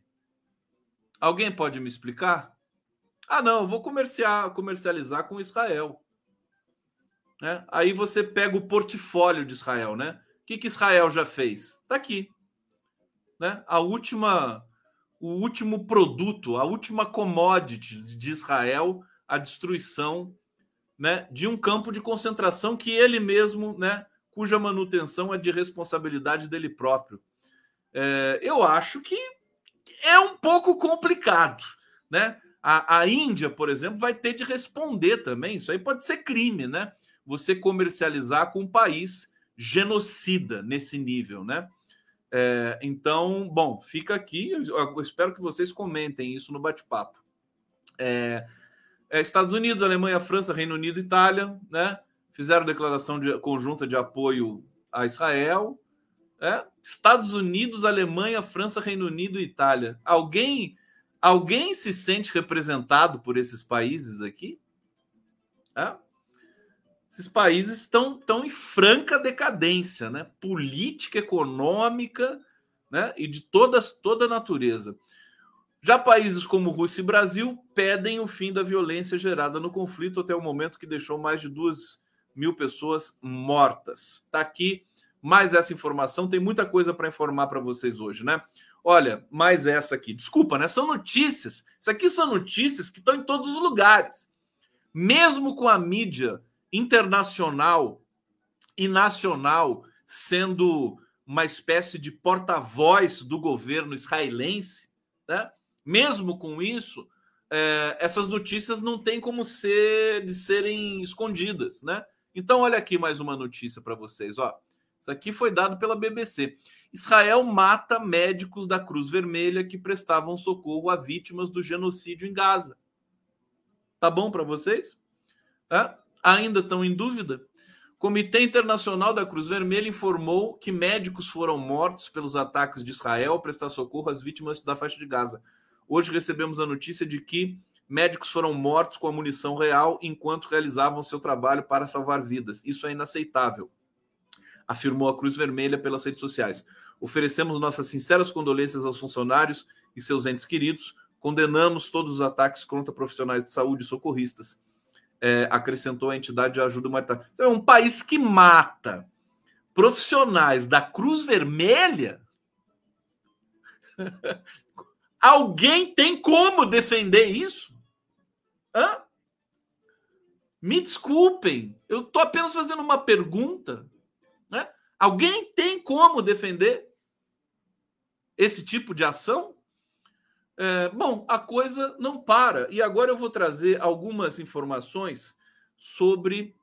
Speaker 1: Alguém pode me explicar? Ah, não, vou comerciar, comercializar com Israel. Né? Aí você pega o portfólio de Israel, né? O que, que Israel já fez? Está aqui. Né? A última, o último produto, a última commodity de Israel, a destruição né, de um campo de concentração que ele mesmo, né, cuja manutenção é de responsabilidade dele próprio. É, eu acho que é um pouco complicado, né? A, a Índia, por exemplo, vai ter de responder também. Isso aí pode ser crime, né? Você comercializar com um país genocida nesse nível, né? É, então, bom, fica aqui. Eu espero que vocês comentem isso no bate-papo. É, é, Estados Unidos, Alemanha, França, Reino Unido, Itália, né? Fizeram declaração de, conjunta de apoio a Israel. É? Estados Unidos, Alemanha, França, Reino Unido e Itália. Alguém Alguém se sente representado por esses países aqui? É? Esses países estão, estão em franca decadência, né? Política, econômica, né? E de todas, toda natureza. Já países como Rússia e Brasil pedem o fim da violência gerada no conflito até o momento que deixou mais de duas mil pessoas mortas. Tá aqui mais essa informação. Tem muita coisa para informar para vocês hoje, né? Olha, mais essa aqui. Desculpa, né? São notícias. Isso aqui são notícias que estão em todos os lugares. Mesmo com a mídia internacional e nacional sendo uma espécie de porta-voz do governo israelense, né? mesmo com isso, é, essas notícias não têm como ser de serem escondidas, né? Então, olha aqui mais uma notícia para vocês, ó. Isso aqui foi dado pela BBC. Israel mata médicos da Cruz Vermelha que prestavam socorro a vítimas do genocídio em Gaza. Tá bom para vocês? É? Ainda estão em dúvida? Comitê Internacional da Cruz Vermelha informou que médicos foram mortos pelos ataques de Israel a prestar socorro às vítimas da faixa de Gaza. Hoje recebemos a notícia de que médicos foram mortos com a munição real enquanto realizavam seu trabalho para salvar vidas. Isso é inaceitável afirmou a Cruz Vermelha pelas redes sociais. Oferecemos nossas sinceras condolências aos funcionários e seus entes queridos. Condenamos todos os ataques contra profissionais de saúde e socorristas. É, acrescentou a entidade de ajuda humanitária. É um país que mata profissionais da Cruz Vermelha. *laughs* Alguém tem como defender isso? Hã? Me desculpem, eu estou apenas fazendo uma pergunta. Né? Alguém tem como defender esse tipo de ação? É, bom, a coisa não para. E agora eu vou trazer algumas informações sobre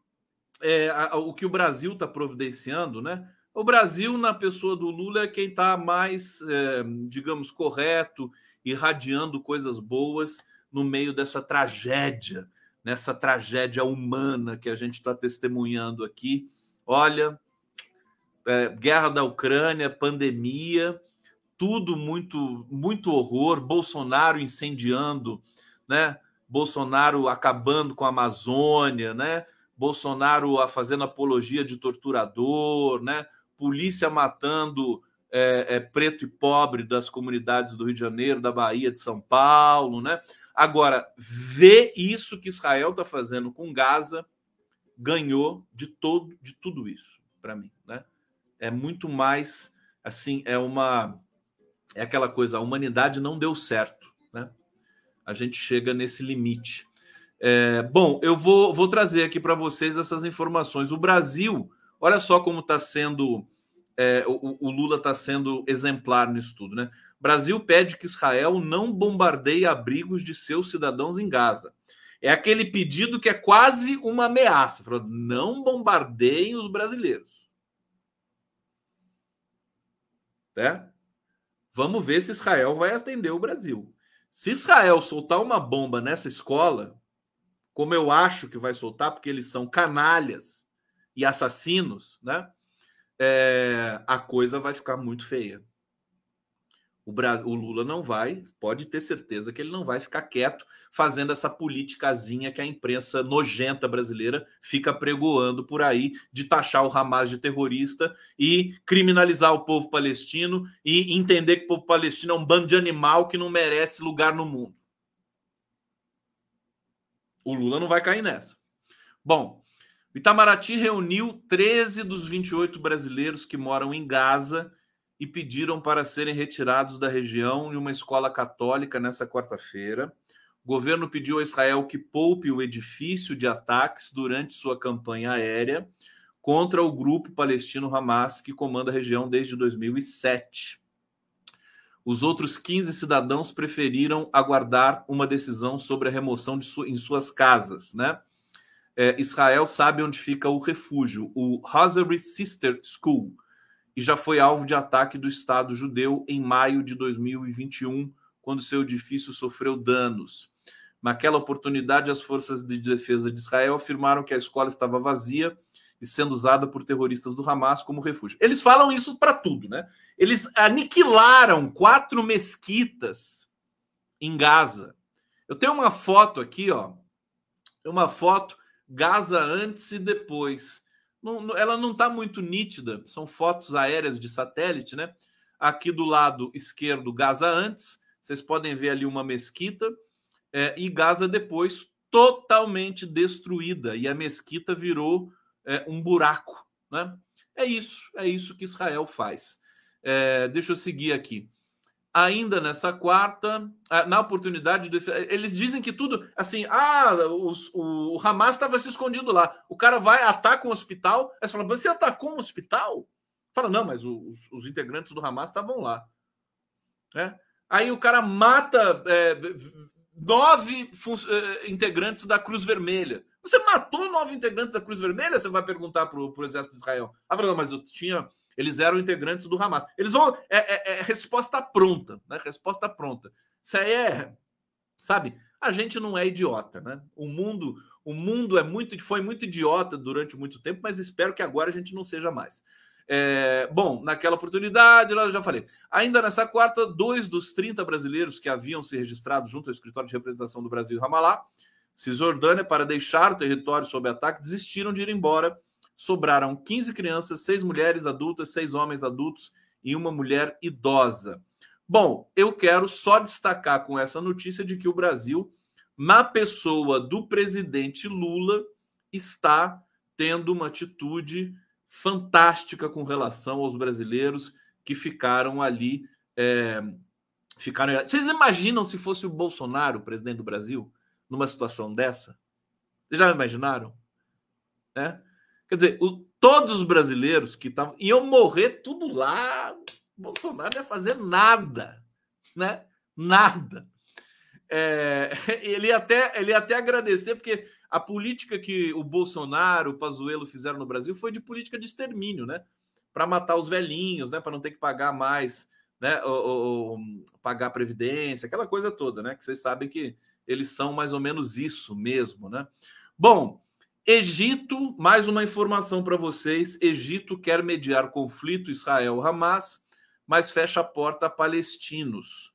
Speaker 1: é, a, o que o Brasil está providenciando, né? O Brasil, na pessoa do Lula, é quem está mais, é, digamos, correto, irradiando coisas boas no meio dessa tragédia, nessa tragédia humana que a gente está testemunhando aqui. Olha, é, guerra da Ucrânia, pandemia, tudo muito, muito horror. Bolsonaro incendiando, né? Bolsonaro acabando com a Amazônia, né? Bolsonaro fazendo apologia de torturador, né? Polícia matando é, é, preto e pobre das comunidades do Rio de Janeiro, da Bahia, de São Paulo, né? Agora, ver isso que Israel está fazendo com Gaza ganhou de todo de tudo isso para mim, né? é muito mais assim, é uma é aquela coisa, a humanidade não deu certo, né? A gente chega nesse limite. É, bom, eu vou, vou trazer aqui para vocês essas informações. O Brasil, olha só como está sendo, é, o, o, Lula está sendo exemplar nisso tudo, né? Brasil pede que Israel não bombardeie abrigos de seus cidadãos em Gaza. É aquele pedido que é quase uma ameaça. Não bombardeiem os brasileiros. Né? Vamos ver se Israel vai atender o Brasil. Se Israel soltar uma bomba nessa escola, como eu acho que vai soltar, porque eles são canalhas e assassinos, né? É, a coisa vai ficar muito feia. O, o Lula não vai, pode ter certeza que ele não vai ficar quieto fazendo essa politicazinha que a imprensa nojenta brasileira fica pregoando por aí de taxar o Hamas de terrorista e criminalizar o povo palestino e entender que o povo palestino é um bando de animal que não merece lugar no mundo. O Lula não vai cair nessa. Bom, Itamaraty reuniu 13 dos 28 brasileiros que moram em Gaza e pediram para serem retirados da região em uma escola católica nessa quarta-feira. O governo pediu a Israel que poupe o edifício de ataques durante sua campanha aérea contra o grupo palestino Hamas, que comanda a região desde 2007. Os outros 15 cidadãos preferiram aguardar uma decisão sobre a remoção de su em suas casas, né? É, Israel sabe onde fica o refúgio, o Hazari Sister School, e já foi alvo de ataque do Estado judeu em maio de 2021, quando seu edifício sofreu danos. Naquela oportunidade, as forças de defesa de Israel afirmaram que a escola estava vazia e sendo usada por terroristas do Hamas como refúgio. Eles falam isso para tudo, né? Eles aniquilaram quatro mesquitas em Gaza. Eu tenho uma foto aqui, ó. Uma foto Gaza antes e depois não, ela não está muito nítida, são fotos aéreas de satélite, né? Aqui do lado esquerdo, Gaza antes, vocês podem ver ali uma mesquita, é, e Gaza depois totalmente destruída, e a mesquita virou é, um buraco, né? É isso, é isso que Israel faz. É, deixa eu seguir aqui ainda nessa quarta, ah, na oportunidade, de, eles dizem que tudo, assim, ah, os, o, o Hamas estava se escondido lá. O cara vai, ataca um hospital, aí você fala, você atacou um hospital? Fala, não, mas os, os integrantes do Hamas estavam lá. É? Aí o cara mata é, nove é, integrantes da Cruz Vermelha. Você matou nove integrantes da Cruz Vermelha? Você vai perguntar para o exército de Israel. Ah, não, mas eu tinha eles eram integrantes do Hamas. Eles vão. É, é, é resposta pronta, né? Resposta pronta. Isso aí é. Sabe? A gente não é idiota, né? O mundo, o mundo é muito, foi muito idiota durante muito tempo, mas espero que agora a gente não seja mais. É, bom, naquela oportunidade, eu já falei. Ainda nessa quarta, dois dos 30 brasileiros que haviam se registrado junto ao escritório de representação do Brasil em Ramallah, Cisjordânia, para deixar o território sob ataque, desistiram de ir embora sobraram 15 crianças, seis mulheres adultas, seis homens adultos e uma mulher idosa. Bom, eu quero só destacar com essa notícia de que o Brasil, na pessoa do presidente Lula, está tendo uma atitude fantástica com relação aos brasileiros que ficaram ali. É, ficaram. Vocês imaginam se fosse o Bolsonaro, presidente do Brasil, numa situação dessa? Vocês já imaginaram? É? Quer dizer, o, todos os brasileiros que estavam iam morrer tudo lá. Bolsonaro ia fazer nada, né? Nada. É, *laughs* ele ia até ele até agradecer porque a política que o Bolsonaro, o Pazuello fizeram no Brasil foi de política de extermínio, né? Para matar os velhinhos, né? Para não ter que pagar mais, né? Ou, ou, pagar previdência, aquela coisa toda, né? Que vocês sabem que eles são mais ou menos isso mesmo, né? Bom, Egito, mais uma informação para vocês: Egito quer mediar conflito Israel-Hamas, mas fecha a porta a palestinos.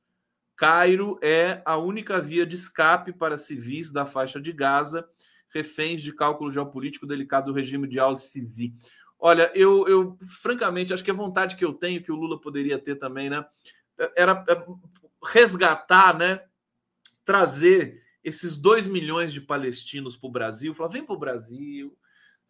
Speaker 1: Cairo é a única via de escape para civis da faixa de Gaza, reféns de cálculo geopolítico delicado do regime de Al-Sisi. Olha, eu, eu francamente acho que a vontade que eu tenho, que o Lula poderia ter também, né? Era é, resgatar, né? Trazer esses 2 milhões de palestinos para o Brasil, falar: vem para o Brasil,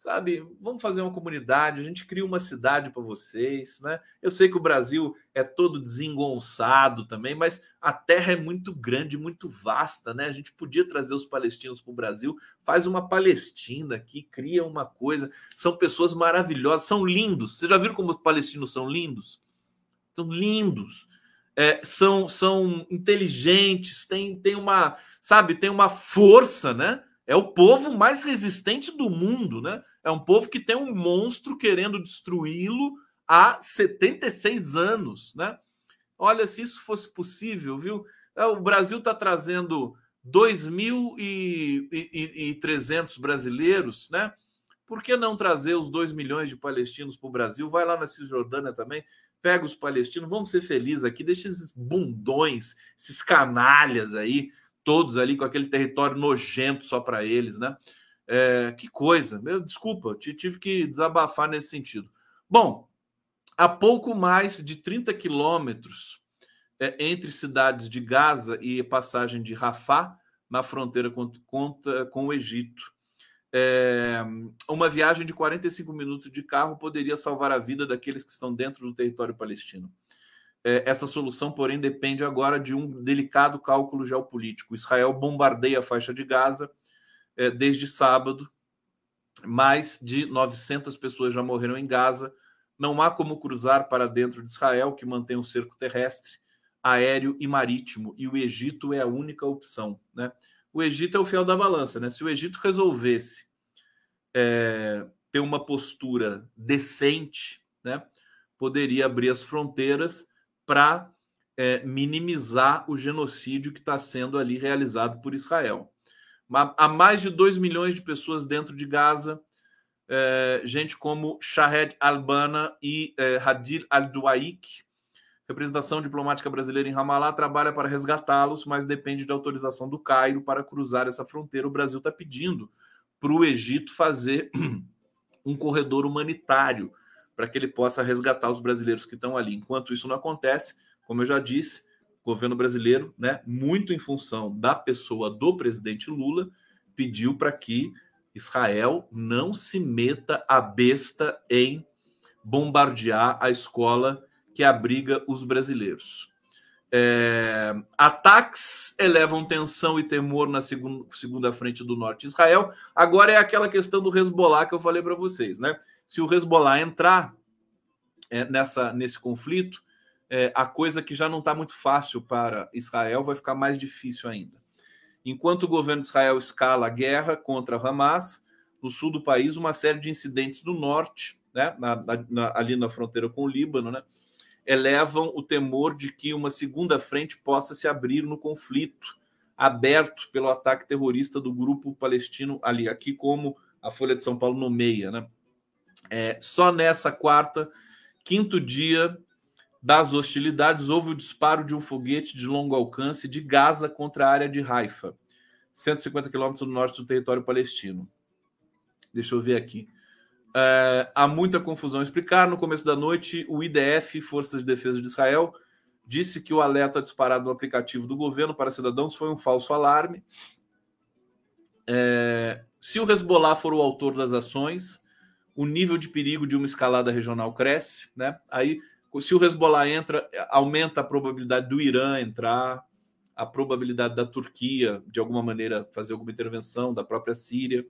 Speaker 1: sabe? Vamos fazer uma comunidade, a gente cria uma cidade para vocês, né? Eu sei que o Brasil é todo desengonçado também, mas a terra é muito grande, muito vasta, né? A gente podia trazer os palestinos para o Brasil, faz uma Palestina aqui, cria uma coisa. São pessoas maravilhosas, são lindos. Vocês já viram como os palestinos são lindos? São lindos. É, são, são inteligentes, tem, tem uma sabe, tem uma força, né? É o povo mais resistente do mundo, né? É um povo que tem um monstro querendo destruí-lo há 76 anos, né? Olha, se isso fosse possível, viu? É, o Brasil está trazendo 2.300 brasileiros, né? Por que não trazer os 2 milhões de palestinos para o Brasil? Vai lá na Cisjordânia também. pega os palestinos, vamos ser felizes aqui, deixa esses bundões, esses canalhas aí, todos ali com aquele território nojento só para eles, né? É, que coisa, meu, desculpa, tive que desabafar nesse sentido. Bom, a pouco mais de 30 quilômetros é, entre cidades de Gaza e passagem de Rafah, na fronteira com, com, com o Egito. É, uma viagem de 45 minutos de carro poderia salvar a vida daqueles que estão dentro do território palestino. É, essa solução, porém, depende agora de um delicado cálculo geopolítico. Israel bombardeia a faixa de Gaza é, desde sábado. Mais de 900 pessoas já morreram em Gaza. Não há como cruzar para dentro de Israel, que mantém um cerco terrestre, aéreo e marítimo. E o Egito é a única opção. Né? O Egito é o fiel da balança. Né? Se o Egito resolvesse é, ter uma postura decente, né, poderia abrir as fronteiras para é, minimizar o genocídio que está sendo ali realizado por Israel. Há mais de 2 milhões de pessoas dentro de Gaza, é, gente como Shahed Albana e é, Hadil Al-Duaik, representação diplomática brasileira em Ramallah, trabalha para resgatá-los, mas depende da autorização do Cairo para cruzar essa fronteira. O Brasil está pedindo para o Egito fazer *clears throat* um corredor humanitário para que ele possa resgatar os brasileiros que estão ali. Enquanto isso não acontece, como eu já disse, o governo brasileiro, né, muito em função da pessoa do presidente Lula, pediu para que Israel não se meta a besta em bombardear a escola que abriga os brasileiros. É, ataques elevam tensão e temor na segunda, segunda frente do norte de Israel. Agora é aquela questão do Hezbollah que eu falei para vocês, né? Se o Hezbollah entrar é, nessa, nesse conflito, é, a coisa que já não está muito fácil para Israel vai ficar mais difícil ainda. Enquanto o governo de Israel escala a guerra contra Hamas, no sul do país, uma série de incidentes do norte, né, na, na, ali na fronteira com o Líbano, né, elevam o temor de que uma segunda frente possa se abrir no conflito aberto pelo ataque terrorista do grupo palestino ali, aqui como a Folha de São Paulo nomeia, né? É, só nessa quarta, quinto dia das hostilidades, houve o disparo de um foguete de longo alcance de Gaza contra a área de Haifa, 150 quilômetros do norte do território palestino. Deixa eu ver aqui. É, há muita confusão a explicar. No começo da noite, o IDF, Forças de Defesa de Israel, disse que o alerta disparado no aplicativo do governo para cidadãos foi um falso alarme. É, se o Hezbollah for o autor das ações, o nível de perigo de uma escalada regional cresce. Né? Aí, se o Hezbollah entra, aumenta a probabilidade do Irã entrar, a probabilidade da Turquia, de alguma maneira, fazer alguma intervenção, da própria Síria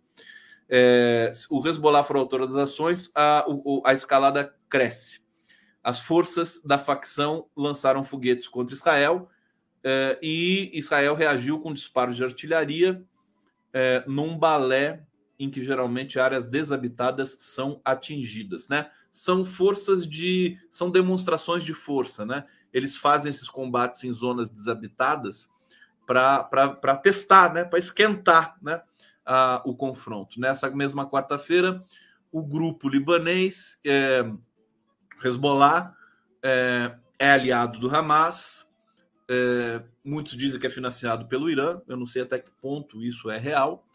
Speaker 1: é, o Hezbollah for autor das ações, a, a escalada cresce. As forças da facção lançaram foguetes contra Israel é, e Israel reagiu com disparos de artilharia é, num balé em que geralmente áreas desabitadas são atingidas, né? São forças de, são demonstrações de força, né? Eles fazem esses combates em zonas desabitadas para testar, né? Para esquentar, né? a, o confronto. Nessa mesma quarta-feira, o grupo libanês é, Hezbollah é, é aliado do Hamas. É, muitos dizem que é financiado pelo Irã. Eu não sei até que ponto isso é real.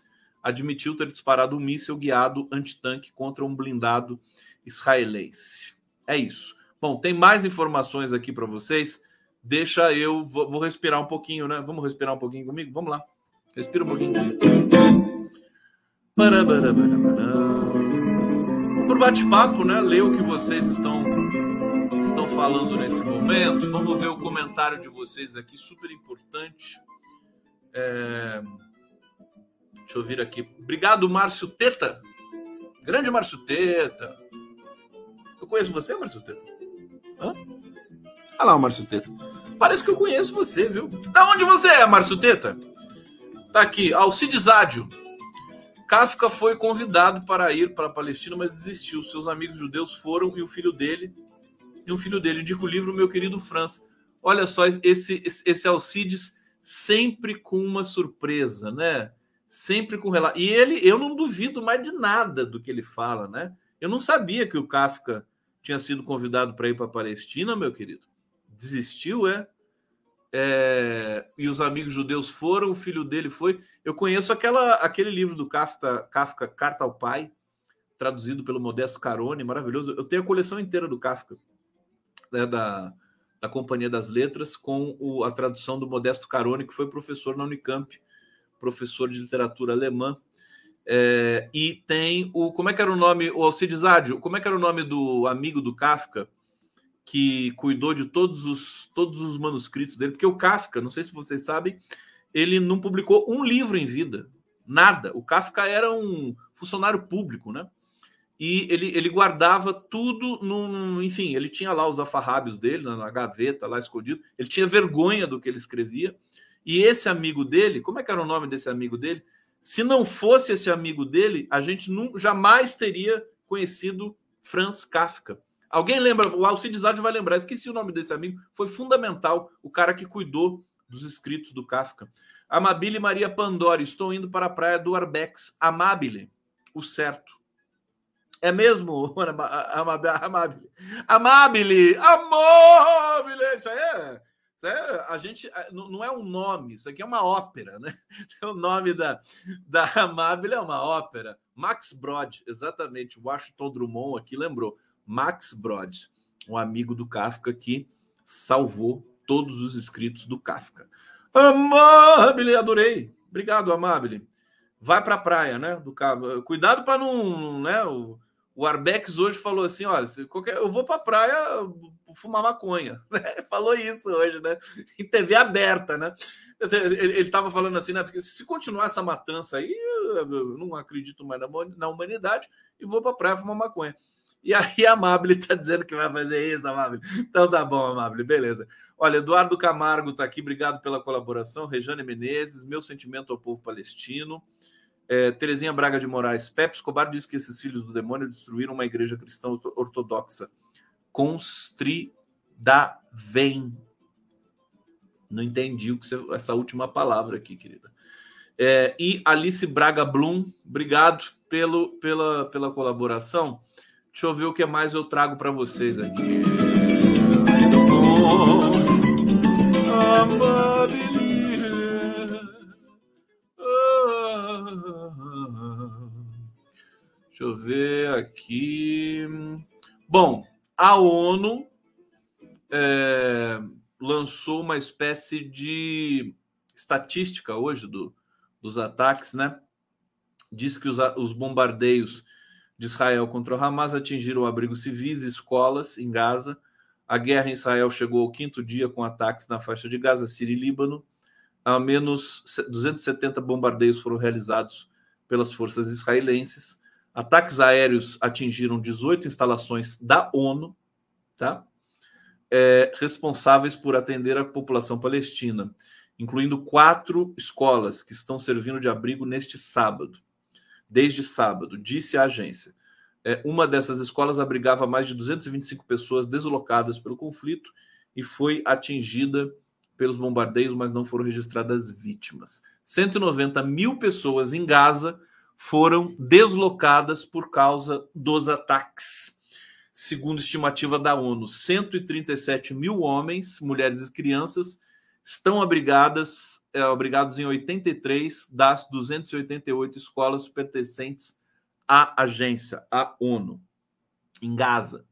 Speaker 1: Admitiu ter disparado um míssil guiado antitanque contra um blindado israelense. É isso. Bom, tem mais informações aqui para vocês. Deixa eu. Vou, respirar um pouquinho, né? Vamos respirar um pouquinho comigo? Vamos lá. Respira um pouquinho. Por bate-papo, né? Ler o que vocês estão, estão falando nesse momento. Vamos ver o comentário de vocês aqui, super importante. É... Deixa eu vir aqui. Obrigado, Márcio Teta. Grande Márcio Teta. Eu conheço você, Márcio Teta? Hã? Olha lá o Márcio Teta. Parece que eu conheço você, viu? Da onde você é, Márcio Teta? Tá aqui, Alcides Ádio. Kafka foi convidado para ir para a Palestina, mas desistiu. Seus amigos judeus foram e o filho dele, e o filho dele indica o livro Meu Querido França. Olha só, esse, esse Alcides sempre com uma surpresa, né? Sempre com relato. E ele, eu não duvido mais de nada do que ele fala, né? Eu não sabia que o Kafka tinha sido convidado para ir para a Palestina, meu querido. Desistiu, é? é? E os amigos judeus foram, o filho dele foi. Eu conheço aquela, aquele livro do Kafka, Kafka, Carta ao Pai, traduzido pelo Modesto Carone, maravilhoso. Eu tenho a coleção inteira do Kafka, né, da, da Companhia das Letras, com o, a tradução do Modesto Carone, que foi professor na Unicamp, professor de literatura alemã. É, e tem o. Como é que era o nome? O Alcides Ádio, como é que era o nome do amigo do Kafka que cuidou de todos os, todos os manuscritos dele? Porque o Kafka, não sei se vocês sabem, ele não publicou um livro em vida. Nada. O Kafka era um funcionário público, né? e ele, ele guardava tudo no, enfim, ele tinha lá os afarrábios dele na, na, gaveta lá escondido. Ele tinha vergonha do que ele escrevia. E esse amigo dele, como é que era o nome desse amigo dele? Se não fosse esse amigo dele, a gente não, jamais teria conhecido Franz Kafka. Alguém lembra? O Alcides Adi vai lembrar. Esqueci o nome desse amigo. Foi fundamental, o cara que cuidou dos escritos do Kafka. Amabile Maria Pandori, estou indo para a praia do Arbex. Amabile, o certo é mesmo, *laughs* Amabile? Amabile! Amabile! Isso aí é. É, a gente não é um nome, isso aqui é uma ópera, né? *laughs* O nome da, da Amabile é uma ópera. Max Brod, exatamente. Washington Drummond aqui lembrou. Max Brod, um amigo do Kafka que salvou todos os escritos do Kafka. Amabile, adorei. Obrigado, Amabile. Vai para a praia, né? Do Cuidado para não, né? O, o Arbex hoje falou assim: olha, qualquer, eu vou para a praia fumar maconha. *laughs* Né? Falou isso hoje, né? Em TV aberta, né? Ele estava falando assim, né? Porque se continuar essa matança aí, eu não acredito mais na humanidade e vou para a praia fumar maconha. E aí a Amable está dizendo que vai fazer isso, Amable. Então tá bom, Amable, beleza. Olha, Eduardo Camargo está aqui, obrigado pela colaboração. Rejane Menezes, meu sentimento ao povo palestino. É, Terezinha Braga de Moraes. Pepe Escobar diz que esses filhos do demônio destruíram uma igreja cristã ortodoxa. vem. Não entendi o que você, essa última palavra aqui, querida. É, e Alice Braga Blum, obrigado pelo, pela, pela colaboração. Deixa eu ver o que mais eu trago para vocês aqui. Deixa eu ver aqui. Bom, a ONU é, lançou uma espécie de estatística hoje do, dos ataques, né? Diz que os, os bombardeios de Israel contra o Hamas atingiram abrigos civis e escolas em Gaza. A guerra em Israel chegou ao quinto dia com ataques na faixa de Gaza, Síria e Líbano ao menos 270 bombardeios foram realizados pelas forças israelenses. Ataques aéreos atingiram 18 instalações da ONU, tá? É, responsáveis por atender a população palestina, incluindo quatro escolas que estão servindo de abrigo neste sábado, desde sábado, disse a agência. É, uma dessas escolas abrigava mais de 225 pessoas deslocadas pelo conflito e foi atingida pelos bombardeios, mas não foram registradas vítimas. 190 mil pessoas em Gaza foram deslocadas por causa dos ataques. Segundo estimativa da ONU, 137 mil homens, mulheres e crianças estão abrigadas, é, abrigados em 83 das 288 escolas pertencentes à agência, à ONU, em Gaza.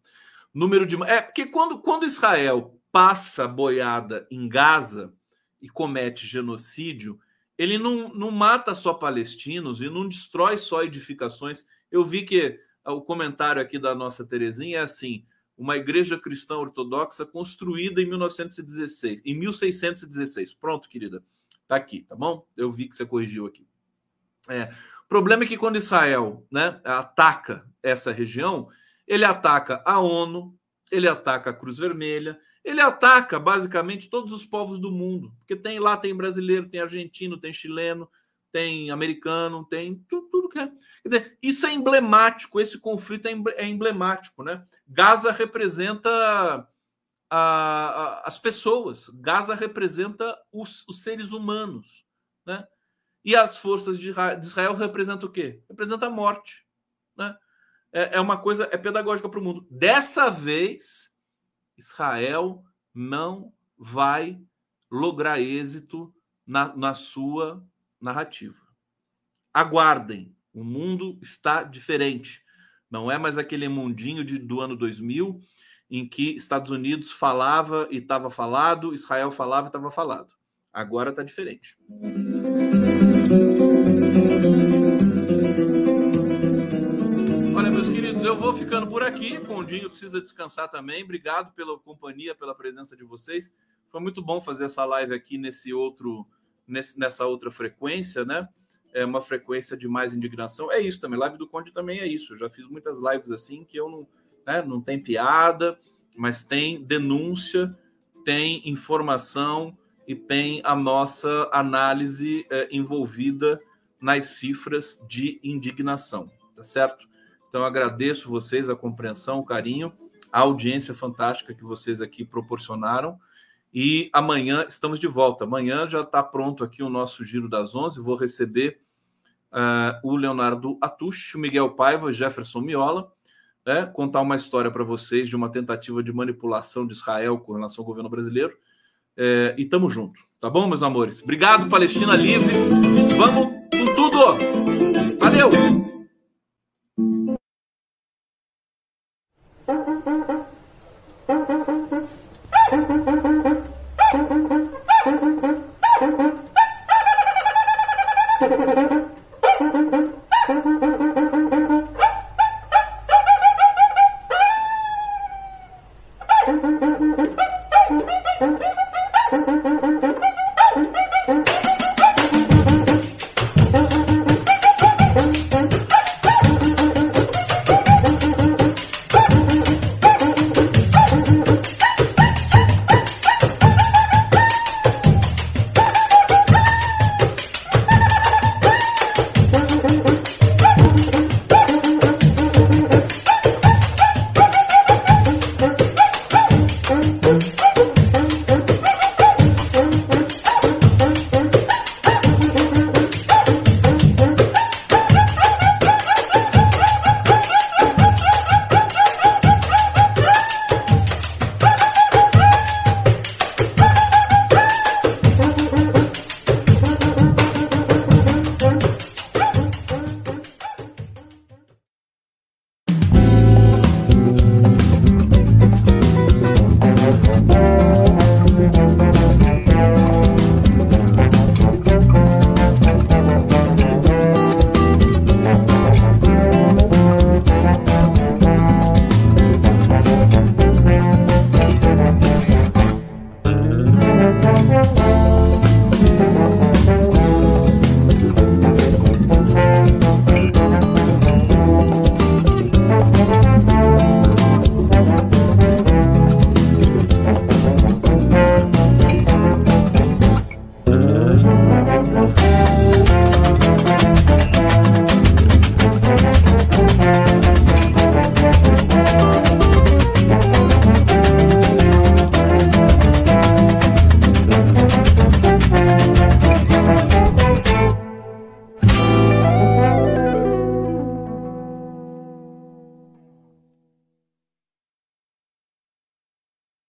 Speaker 1: Número de. É, porque quando, quando Israel passa boiada em Gaza e comete genocídio, ele não, não mata só palestinos e não destrói só edificações. Eu vi que o comentário aqui da nossa Terezinha é assim: uma igreja cristã ortodoxa construída em 1916, em 1616. Pronto, querida. Tá aqui, tá bom? Eu vi que você corrigiu aqui. É, o problema é que quando Israel né, ataca essa região, ele ataca a ONU, ele ataca a Cruz Vermelha, ele ataca basicamente todos os povos do mundo, porque tem lá tem brasileiro, tem argentino, tem chileno, tem americano, tem tudo, tudo que é. Quer dizer, isso é emblemático, esse conflito é, é emblemático, né? Gaza representa a, a, as pessoas, Gaza representa os, os, seres humanos, né? E as forças de Israel representam o quê? Representa a morte, né? é, é uma coisa, é pedagógica para o mundo. Dessa vez, Israel não vai lograr êxito na, na sua narrativa. Aguardem, o mundo está diferente. Não é mais aquele mundinho de, do ano 2000 em que Estados Unidos falava e estava falado, Israel falava e estava falado. Agora está diferente. Ficando por aqui. Condinho precisa descansar também. Obrigado pela companhia, pela presença de vocês. Foi muito bom fazer essa live aqui nesse outro, nesse, nessa outra frequência, né? É uma frequência de mais indignação. É isso também. Live do Conde também é isso. Eu já fiz muitas lives assim que eu não, né, não tem piada, mas tem denúncia, tem informação e tem a nossa análise é, envolvida nas cifras de indignação, tá certo? Então agradeço vocês a compreensão, o carinho, a audiência fantástica que vocês aqui proporcionaram. E amanhã estamos de volta. Amanhã já está pronto aqui o nosso Giro das Onze. Vou receber uh, o Leonardo Atush, o Miguel Paiva, Jefferson Miola, né, contar uma história para vocês de uma tentativa de manipulação de Israel com relação ao governo brasileiro. É, e tamo junto, tá bom, meus amores? Obrigado, Palestina Livre. Vamos Mm-hmm.